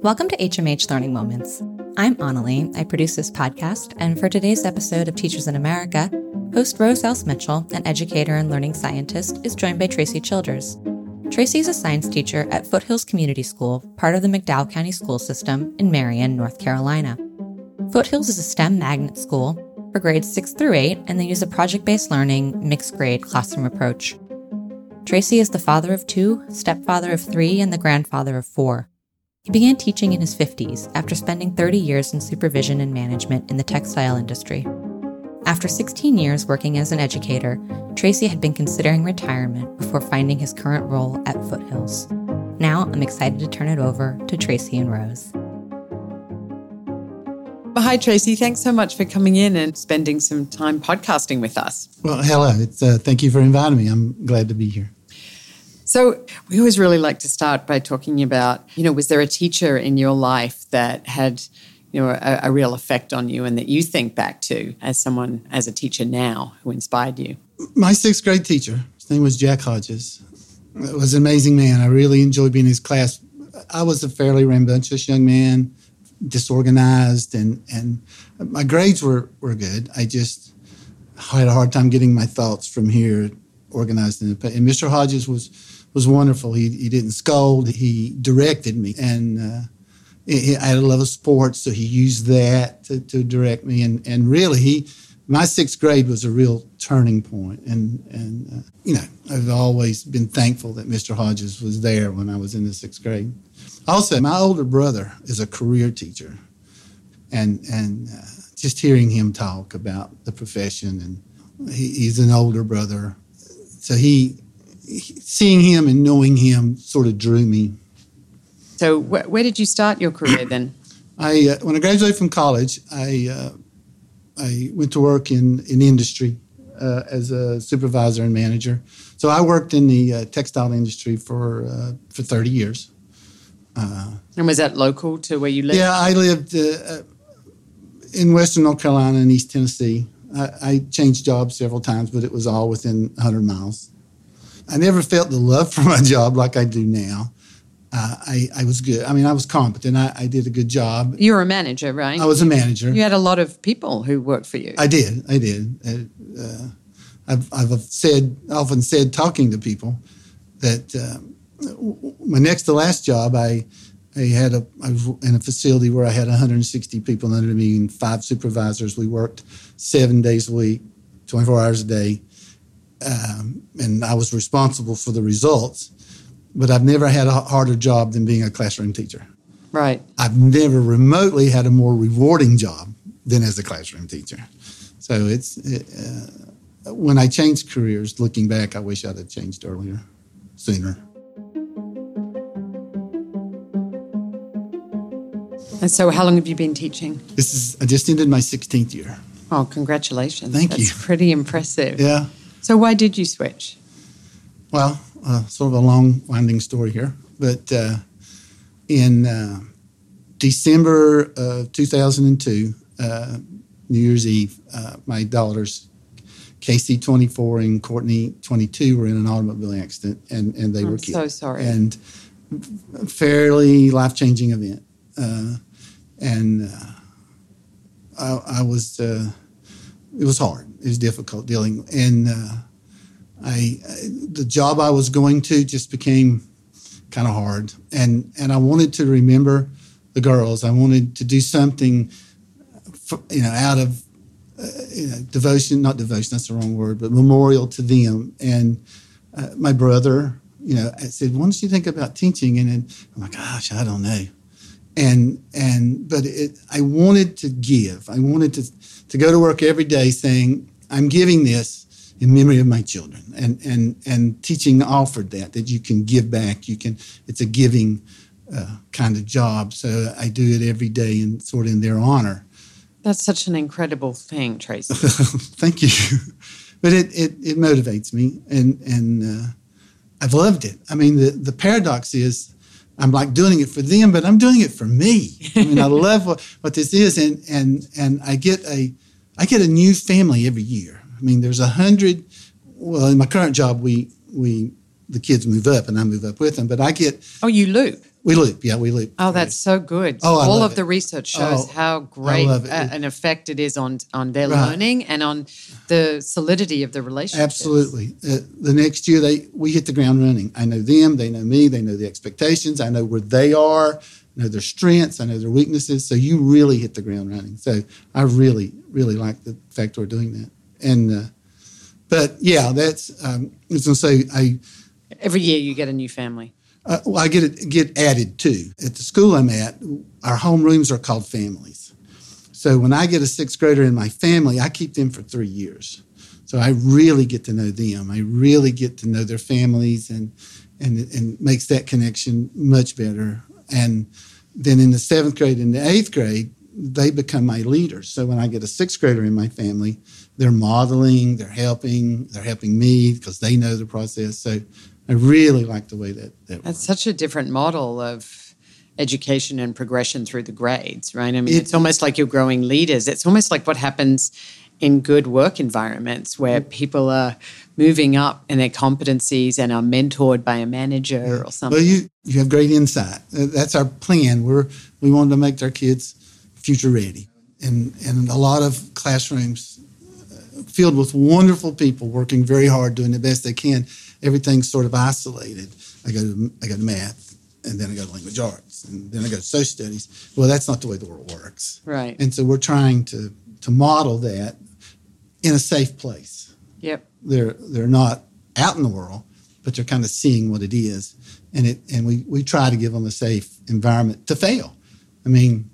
Welcome to HMH Learning Moments. I'm Annalie. I produce this podcast, and for today's episode of Teachers in America, host Rose Else Mitchell, an educator and learning scientist, is joined by Tracy Childers. Tracy is a science teacher at Foothills Community School, part of the McDowell County School System in Marion, North Carolina. Foothills is a STEM magnet school for grades 6 through 8, and they use a project based learning, mixed grade classroom approach. Tracy is the father of two, stepfather of three, and the grandfather of four. He began teaching in his 50s after spending 30 years in supervision and management in the textile industry. After 16 years working as an educator, Tracy had been considering retirement before finding his current role at Foothills. Now I'm excited to turn it over to Tracy and Rose. Well, hi, Tracy. Thanks so much for coming in and spending some time podcasting with us. Well, hello. It's, uh, thank you for inviting me. I'm glad to be here. So, we always really like to start by talking about, you know, was there a teacher in your life that had, you know, a, a, real effect on you and that you think back to as someone, as a teacher now who inspired you? My sixth grade teacher, his name was Jack Hodges, it was an amazing man. I really enjoyed being in his class. I was a fairly rambunctious young man, disorganized, and, and my grades were, were good. I just had a hard time getting my thoughts from here organized. And, and Mr. Hodges was was wonderful. He, he didn't scold. He directed me, and uh, I had a love of sports, so he used that to, to direct me. And and really, he my sixth grade was a real turning point. And and uh, you know, I've always been thankful that Mr. Hodges was there when I was in the sixth grade. Also, my older brother is a career teacher, and and uh, just hearing him talk about the profession and he, he's an older brother, so he seeing him and knowing him sort of drew me. So, wh- where did you start your career then? I uh, when I graduated from college, I uh, I went to work in in industry uh, as a supervisor and manager. So I worked in the uh, textile industry for uh, for thirty years. Uh, and was that local to where you lived? Yeah, I lived in Western North Carolina and East Tennessee. I, I changed jobs several times, but it was all within 100 miles. I never felt the love for my job like I do now. Uh, I, I was good. I mean, I was competent. I, I did a good job. You were a manager, right? I was a manager. You had a lot of people who worked for you. I did. I did. Uh, uh I've, I've said, often said, talking to people, that uh, my next to last job, I, I had a, I was in a facility where I had 160 people under me and five supervisors. We worked seven days a week, 24 hours a day um, and I was responsible for the results. But I've never had a harder job than being a classroom teacher. Right. I've never remotely had a more rewarding job than as a classroom teacher. So it's it, uh, when I changed careers. Looking back, I wish I'd have changed earlier, sooner. And so, how long have you been teaching? This is I just ended my 16th year. Oh, congratulations! Thank That's you. Pretty impressive. Yeah. So why did you switch? Well, uh, sort of a long, winding story here, but uh, in uh, December of 2002, uh, New Year's Eve, uh, my daughters, Casey 24 and Courtney 22, were in an automobile accident, and, and they I'm were killed. So sorry. And fairly life changing event, uh, and I, I, was it was hard it was difficult dealing. And uh, I, the job I was going to just became kind of hard. And and I wanted to remember the girls. I wanted to do something, for, you know, out of uh, you know, devotion, not devotion, that's the wrong word, but memorial to them. And uh, my brother, you know, said, "Why don't you think about teaching?" And then I'm like, "Gosh, I don't know." And but it, I wanted to give. I wanted to to go to work every day saying, I'm giving this in memory of my children. And, and, and teaching offered that, that you can give back. You can, it's a giving uh, kind of job. So I do it every day and sort of in their honor. That's such an incredible thing, Tracy. Thank you. but it, it, it motivates me and, and uh, I've loved it. I mean, the, the paradox is, I'm like doing it for them, but I'm doing it for me. I mean, I love what, what this is, and and and I get a I get a new family every year. I mean, there's a hundred. Well, in my current job, we we the kids move up and I move up with them, but I get oh, you loop. We loop, yeah, we loop. Oh, that's so good. Oh, I All of the research shows Oh, how great an effect it is on on their Right. learning and on the solidity of the relationship. Absolutely. Uh, the next year, they we hit the ground running. I know them. They know me. They know the expectations. I know where they are. I know their strengths. I know their weaknesses. So you really hit the ground running. So I really, really like the fact we're doing that. And uh, but yeah, that's um, I was going to say I. Every year you get a new family. Uh, well, I get it get added too. At the school I'm at, our homerooms are called families. So when I get a sixth grader in my family, I keep them for three years. So I really get to know them. I really get to know their families, and and and makes that connection much better. And then in the seventh grade and the eighth grade, they become my leaders. So when I get a sixth grader in my family, they're modeling, they're helping, they're helping me because they know the process. So I really like the way that that That's such a different model of education and progression through the grades, right? I mean, It- it's almost like you're growing leaders. It's almost like what happens in good work environments where people are moving up in their competencies and are mentored by a manager or something. Well, you you have great insight. Uh, That's our plan. We're we wanted to make our kids future ready, and and a lot of classrooms uh, filled with wonderful people working very hard, doing the best they can. Everything's sort of isolated. I go to I go to math, and then I go to language arts, and then I go to social studies. Well, that's not the way the world works. right. And so we're trying to to model that in a safe place yep. they're they're not out in the world, but they're kind of seeing what it is, and it and we we try to give them a safe environment to fail. I mean,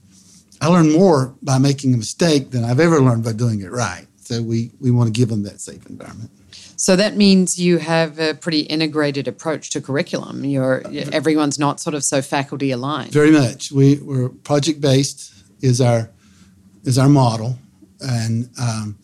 I learn more by making a mistake than I've ever learned by doing it right. So we we want to give them that safe environment. So that means you have a pretty integrated approach to curriculum. You're everyone's not sort of so faculty aligned. Very much. We we're project based is our is our model, and um,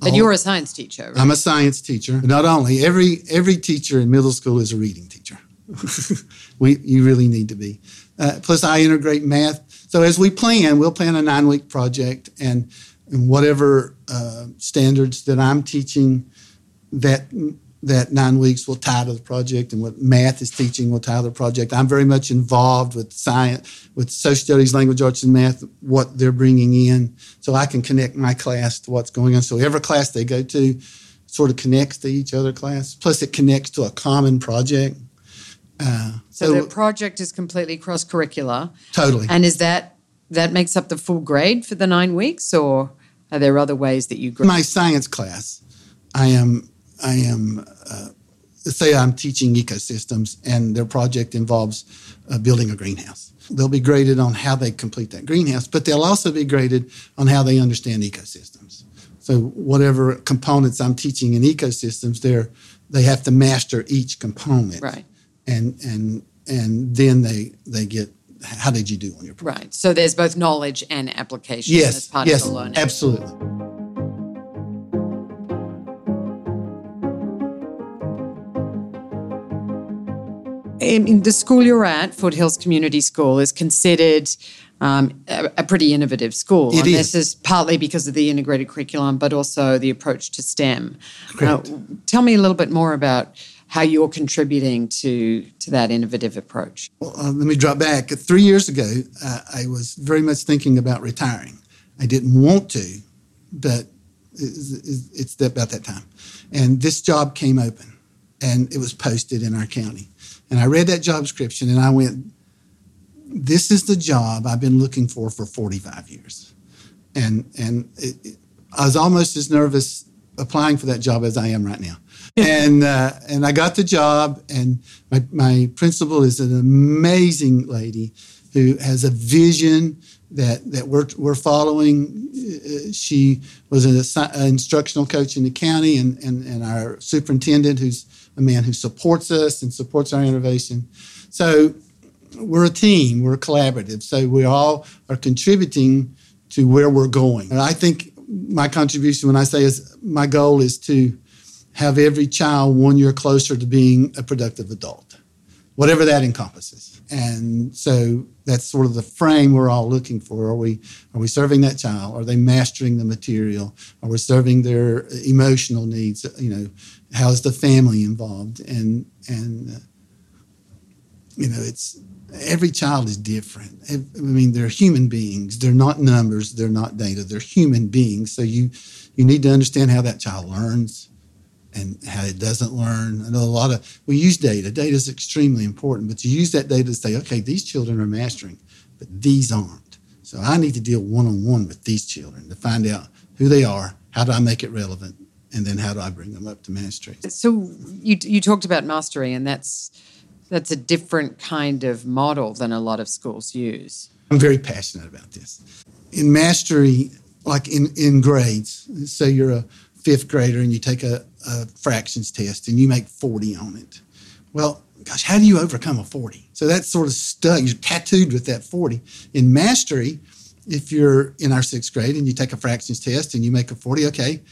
But you're a science teacher, right? I'm a science teacher. But not only every every teacher in middle school is a reading teacher. we you really need to be. Uh, plus, I integrate math. So as we plan, we'll plan a nine week project, and, and whatever uh, standards that I'm teaching, that that nine weeks will tie to the project, and what math is teaching will tie to the project. I'm very much involved with science, with social studies, language arts, and math. What they're bringing in, so I can connect my class to what's going on. So every class they go to sort of connects to each other class. Plus, it connects to a common project. Uh, so the project is completely cross curricular. totally. And is that that makes up the full grade for the nine weeks, or are there other ways that you grade? my science class, I am I am uh, say I'm teaching ecosystems, and their project involves uh, building a greenhouse. They'll be graded on how they complete that greenhouse, but they'll also be graded on how they understand ecosystems. So whatever components I'm teaching in ecosystems, they're they have to master each component, Right. And and and then they they get how did you do on your project? Right. So there's both knowledge and application as Yes, part yes, of the learning. absolutely. In, the school you're at, Foothills Community School, is considered um, a, a pretty innovative school. It and is. This is partly because of the integrated curriculum, but also the approach to STEM. Correct. Uh, tell me a little bit more about how you're contributing to to that innovative approach. Well, uh, let me drop back. Three years ago, uh, I was very much thinking about retiring. I didn't want to, but it's, it's it's about that time. And this job came open, and it was posted in our county. And I read that job description, and I went, "This is the job I've been looking for for 45 years." And and it, it, I was almost as nervous applying for that job as I am right now. and uh, and I got the job, and my, my principal is an amazing lady who has a vision that that we're we're following. Uh, she was an, an instructional coach in the county, and, and and our superintendent, who's a man who supports us and supports our innovation. So we're a team, we're collaborative. So we all are contributing to where we're going. And I think my contribution, when I say is my goal, is to have every child one year closer to being a productive adult, whatever that encompasses. And so that's sort of the frame we're all looking for. Are we are we serving that child? Are they mastering the material? Are we serving their emotional needs? You know, how is the family involved? And and uh, you know, it's every child is different. I mean, they're human beings. They're not numbers. They're not data. They're human beings. So you you need to understand how that child learns and how it doesn't learn. I know a lot of we use data. Data is extremely important, but to use that data to say, okay, these children are mastering, but these aren't. So I need to deal one on one with these children to find out who they are, how do I make it relevant, and then how do I bring them up to mastery. So you you talked about mastery, and that's that's a different kind of model than a lot of schools use. I'm very passionate about this. In mastery, like in, in grades, say you're a fifth grader and you take a, a fractions test and you make 40 on it. Well, gosh, how do you overcome a 40? So that's sort of stuck. You're tattooed with that 40. In mastery, if you're in our sixth grade and you take a fractions test and you make a 40, okay,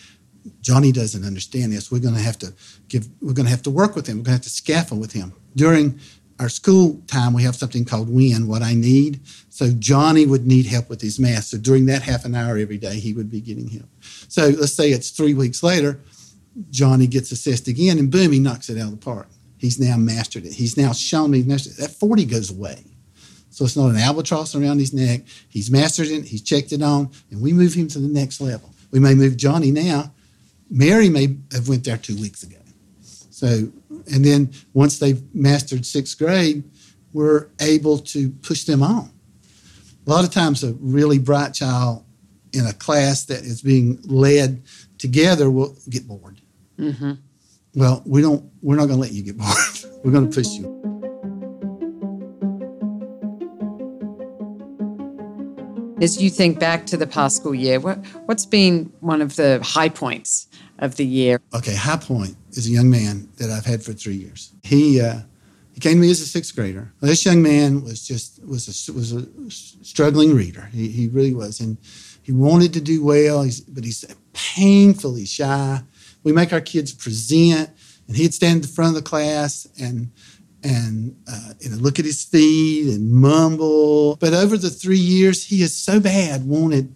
Johnny doesn't understand this. We're going to have to give. We're going to have to work with him. We're going to have to scaffold with him. During our school time, we have something called WIN, what I need. So Johnny would need help with his math. So during that half an hour every day, he would be getting help. So let's say it's three weeks later, Johnny gets assessed again, and boom, he knocks it out of the park. He's now mastered it. He's now shown me. That 40 goes away. So it's not an albatross around his neck. He's mastered it, he's checked it on, and we move him to the next level. We may move Johnny now Mary may have went there two weeks ago. So, and then once they've mastered sixth grade, we're able to push them on. A lot of times, a really bright child in a class that is being led together will get bored. Mm-hmm. Well, we don't. We're not going to let you get bored. we're going to push you. As you think back to the past school year, what, what's been one of the high points of the year? Okay, High Point is a young man that I've had for three years. He uh, he came to me as a sixth grader. This young man was just was a, was a struggling reader. He, he really was, and he wanted to do well. He's, but he's painfully shy. We make our kids present, and he'd stand in the front of the class and and uh, look at his feet and mumble. But over the three years, he has so bad wanted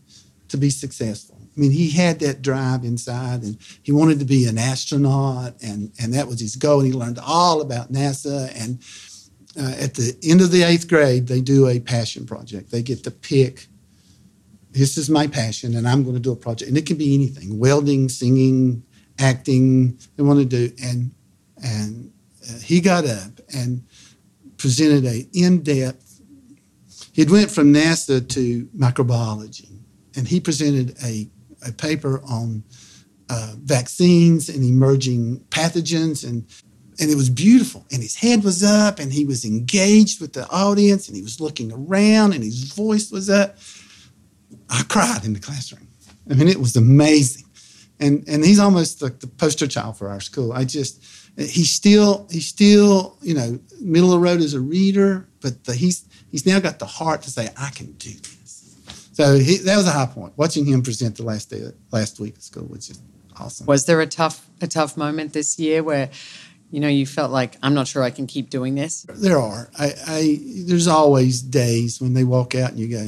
to be successful. I mean, he had that drive inside and he wanted to be an astronaut, and, and that was his goal. And he learned all about NASA. And uh, at the end of the eighth grade, they do a passion project. They get to pick this is my passion, and I'm going to do a project. And it can be anything welding, singing, acting, they want to do. And, and uh, he got up and presented a in-depth, he went from NASA to microbiology and he presented a a paper on uh, vaccines and emerging pathogens and and it was beautiful and his head was up and he was engaged with the audience and he was looking around and his voice was up i cried in the classroom i mean it was amazing and and he's almost like the poster child for our school i just he's still he's still you know middle of the road as a reader but the, he's he's now got the heart to say i can do this so he, that was a high point. Watching him present the last day, last week at school was just awesome. Was there a tough a tough moment this year where, you know, you felt like I'm not sure I can keep doing this? There are. I, I there's always days when they walk out and you go,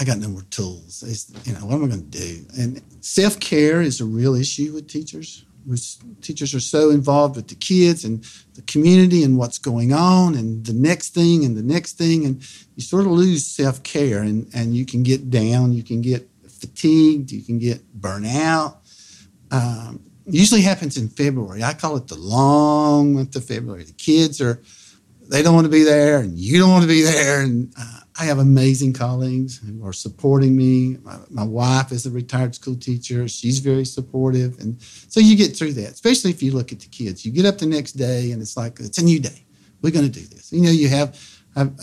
I got no more tools. It's, you know, what am I going to do? And self care is a real issue with teachers teachers are so involved with the kids and the community and what's going on and the next thing and the next thing and you sort of lose self-care and, and you can get down you can get fatigued you can get burnout um, usually happens in february i call it the long month of february the kids are they don't want to be there and you don't want to be there and uh, I have amazing colleagues who are supporting me. My, my, wife is a retired school teacher. She's very supportive. And so you get through that, especially if you look at the kids. You get up the next day and it's like, it's a new day. We're going to do this. You know, you have,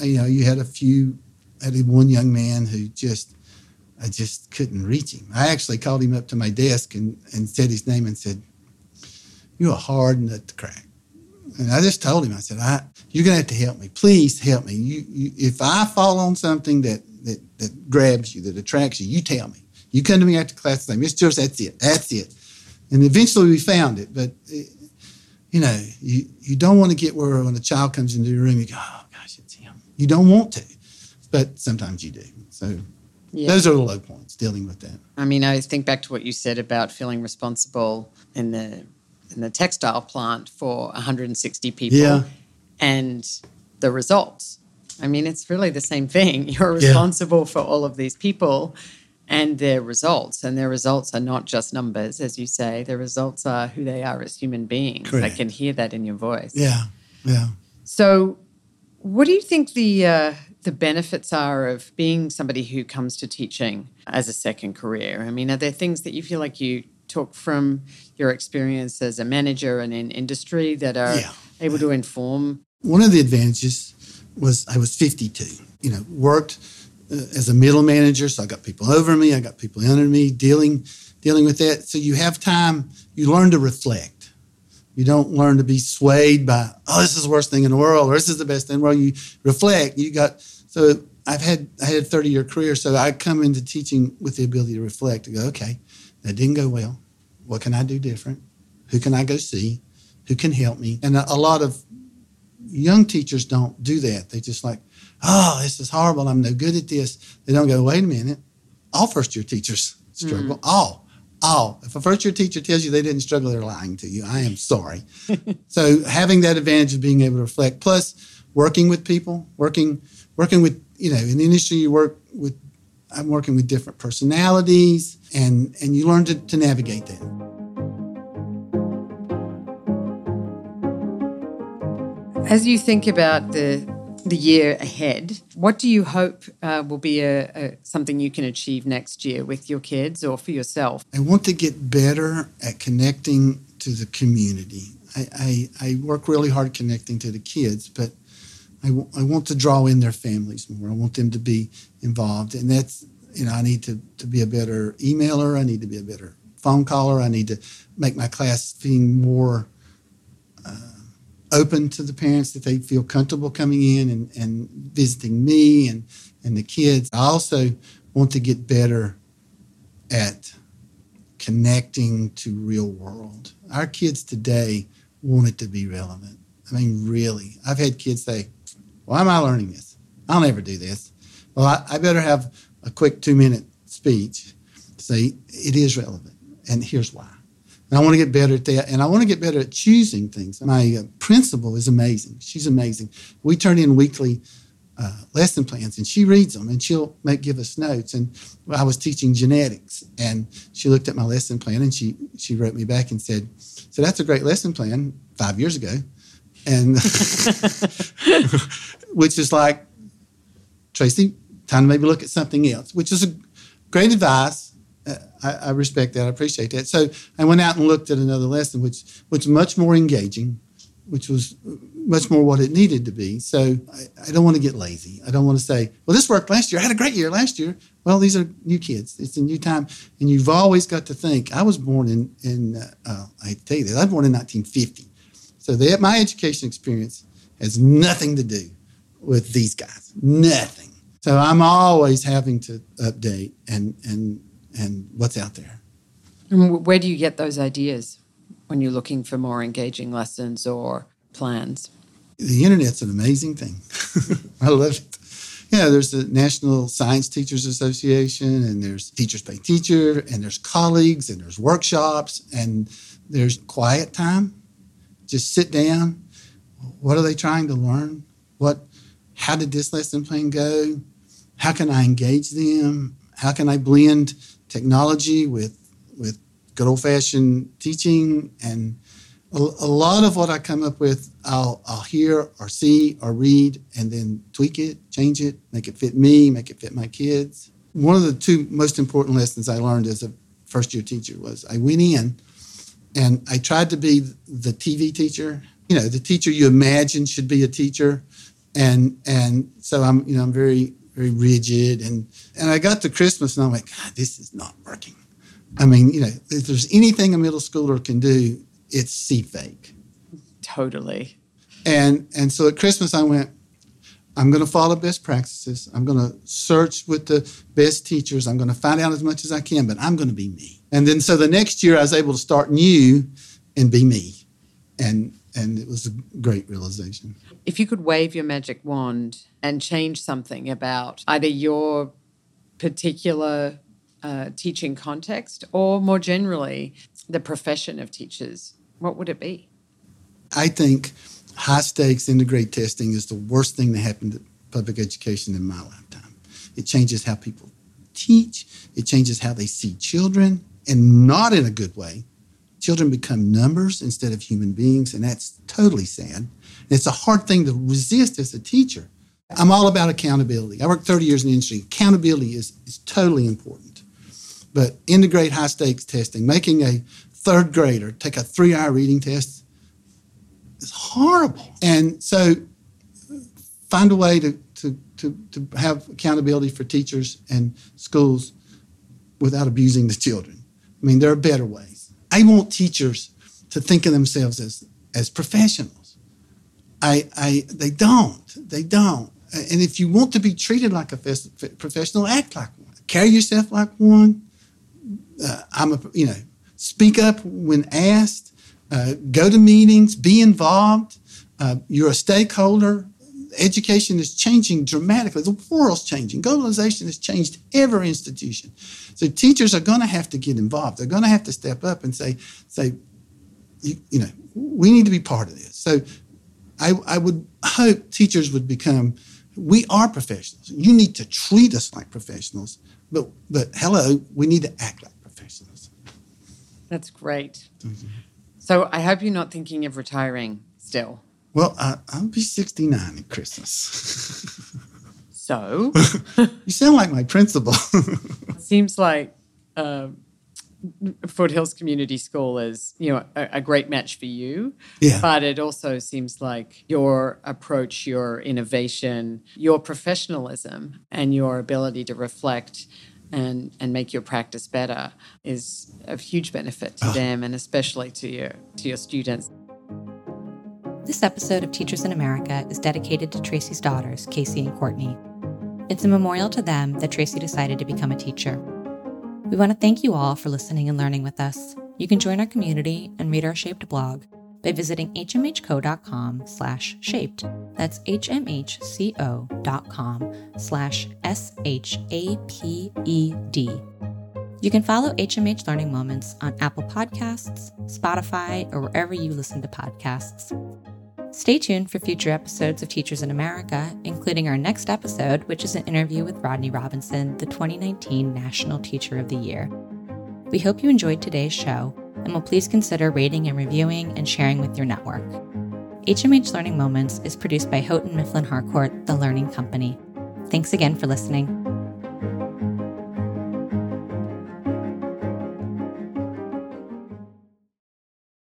you know, you had a few, I had one young man who just, I just couldn't reach him. I actually called him up to my desk and, and said his name and said, You're a hard nut to crack. And I just told him, I said, I, you're going to have to help me. Please help me. You, you, if I fall on something that, that, that grabs you, that attracts you, you tell me. You come to me after class and say, Miss George, that's it. That's it. And eventually we found it. But, it, you know, you, you don't want to get where when a child comes into your room, you go, oh, gosh, it's him. You don't want to. But sometimes you do. So yeah. those are the low points dealing with that. I mean, I think back to what you said about feeling responsible in the in the textile plant for 160 people. Yeah. And the results. I mean, it's really the same thing. You're responsible yeah. for all of these people and their results. And their results are not just numbers, as you say. Their results are who they are as human beings. Correct. I can hear that in your voice. Yeah, yeah. So, what do you think the uh, the benefits are of being somebody who comes to teaching as a second career? I mean, are there things that you feel like you took from your experience as a manager and in industry that are yeah. able to inform? One of the advantages was I was 52. You know, worked uh, as a middle manager, so I got people over me, I got people under me, dealing dealing with that. So you have time. You learn to reflect. You don't learn to be swayed by, oh, this is the worst thing in the world, or this is the best thing in the world. You reflect. You got so I've had I had a 30 year career, so I come into teaching with the ability to reflect to go, okay, that didn't go well. What can I do different? Who can I go see? Who can help me? And a, a lot of young teachers don't do that. They just like, oh, this is horrible. I'm no good at this. They don't go, wait a minute. All first year teachers struggle. Mm. All, all. If a first year teacher tells you they didn't struggle, they're lying to you. I am sorry. so having that advantage of being able to reflect, plus working with people, working, working with, you know, in the industry you work with, I'm working with different personalities and, and you learn to, to navigate that. As you think about the the year ahead, what do you hope uh, will be a, a, something you can achieve next year with your kids or for yourself? I want to get better at connecting to the community. I, I, I work really hard connecting to the kids, but I, w- I want to draw in their families more. I want them to be involved. And that's, you know, I need to, to be a better emailer. I need to be a better phone caller. I need to make my class feel more uh, open to the parents that they feel comfortable coming in and, and visiting me and, and the kids. I also want to get better at connecting to real world. Our kids today want it to be relevant. I mean, really. I've had kids say, Why am I learning this? I'll never do this. Well, I, I better have a quick two minute speech to say it is relevant. And here's why. And I want to get better at that. And I want to get better at choosing things. My uh, principal is amazing. She's amazing. We turn in weekly uh, lesson plans and she reads them and she'll make give us notes. And I was teaching genetics and she looked at my lesson plan and she she wrote me back and said, "So that's a great lesson plan five years ago," and which is like Tracy, time to maybe look at something else, which is a great advice. I, I, respect that. I appreciate that. So I went out and looked at another lesson, which was much more engaging, which was much more what it needed to be. So I, I, don't want to get lazy. I don't want to say, well, this worked last year. I had a great year last year. Well, these are new kids. It's a new time. And you've always got to think, I was born in, in uh, I tell you this, I was born in 1950. So that my education experience has nothing to do with these guys. Nothing. So I'm always having to update and, and and what's out there. And where do you get those ideas when you're looking for more engaging lessons or plans? The internet's an amazing thing. I love it. Yeah, there's the National Science Teachers Association, and there's Teachers Pay Teacher, and there's colleagues, and there's workshops, and there's quiet time. Just sit down. What are they trying to learn? What? How did this lesson plan go? How can I engage them? How can I blend technology, with with good old fashioned teaching, and a, a, lot of what I come up with, I'll I'll hear or see or read, and then tweak it, change it, make it fit me, make it fit my kids. One of the two most important lessons I learned as a first year teacher was I went in and I tried to be the TV teacher, you know, the teacher you imagine should be a teacher, and and so I'm you know I'm very very rigid. And, and I got to Christmas and I'm like, God, this is not working. I mean, you know, if there's anything a middle schooler can do, it's see fake. Totally. And and so at Christmas I went, I'm going to follow best practices. I'm going to search with the best teachers. I'm going to find out as much as I can, but I'm going to be me. And then so the next year I was able to start new and be me. And and it was a great realization. If you could wave your magic wand and change something about either your particular uh, teaching context or more generally the profession of teachers, what would it be? I think high stakes integrate testing is the worst thing that happened to public education in my lifetime. It changes how people teach, it changes how they see children, and not in a good way. Children become numbers instead of human beings, and that's totally sad. And it's a hard thing to resist as a teacher. I'm all about accountability. I worked 30 years in the industry. Accountability is, is totally important. But integrate high stakes testing, making a third grader take a three hour reading test is horrible. And so find a way to, to, to, to have accountability for teachers and schools without abusing the children. I mean, there are better ways. I want teachers to think of themselves as, as professionals. I, I, they don't. They don't. And if you want to be treated like a professional, act like one. Carry yourself like one. Uh, I'm a, you know, speak up when asked. Uh, go to meetings. Be involved. Uh, you're a stakeholder. Education is changing dramatically. The world's changing. Globalization has changed every institution. So teachers are going to have to get involved. They're going to have to step up and say, say, you, you know, we need to be part of this. So I, I would hope teachers would become we are professionals. You need to treat us like professionals, but but hello, we need to act like professionals. That's great. Mm-hmm. So I hope you're not thinking of retiring still. Well, I, will be 69 at Christmas. so you sound like my principal. Seems like. Uh, Foothills Community School is, you know, a, a, great match for you. Yeah. But it also seems like your approach, your innovation, your professionalism, and your ability to reflect and and make your practice better is of huge benefit to oh. them and especially to your to your students. This episode of Teachers in America is dedicated to Tracy's daughters, Casey and Courtney. It's a memorial to them that Tracy decided to become a teacher. We want to thank you all for listening and learning with us. You can join our community and read our Shaped blog by visiting hmhco.com slash shaped. That's hmhco.com slash S-H-A-P-E-D. You can follow HMH Learning Moments on Apple Podcasts, Spotify, or wherever you listen to podcasts. Stay tuned for future episodes of Teachers in America, including our next episode, which is an interview with Rodney Robinson, the 2019 National Teacher of the Year. We hope you enjoyed today's show and will please consider rating and reviewing and sharing with your network. HMH Learning Moments is produced by Houghton Mifflin Harcourt, the Learning Company. Thanks again for listening.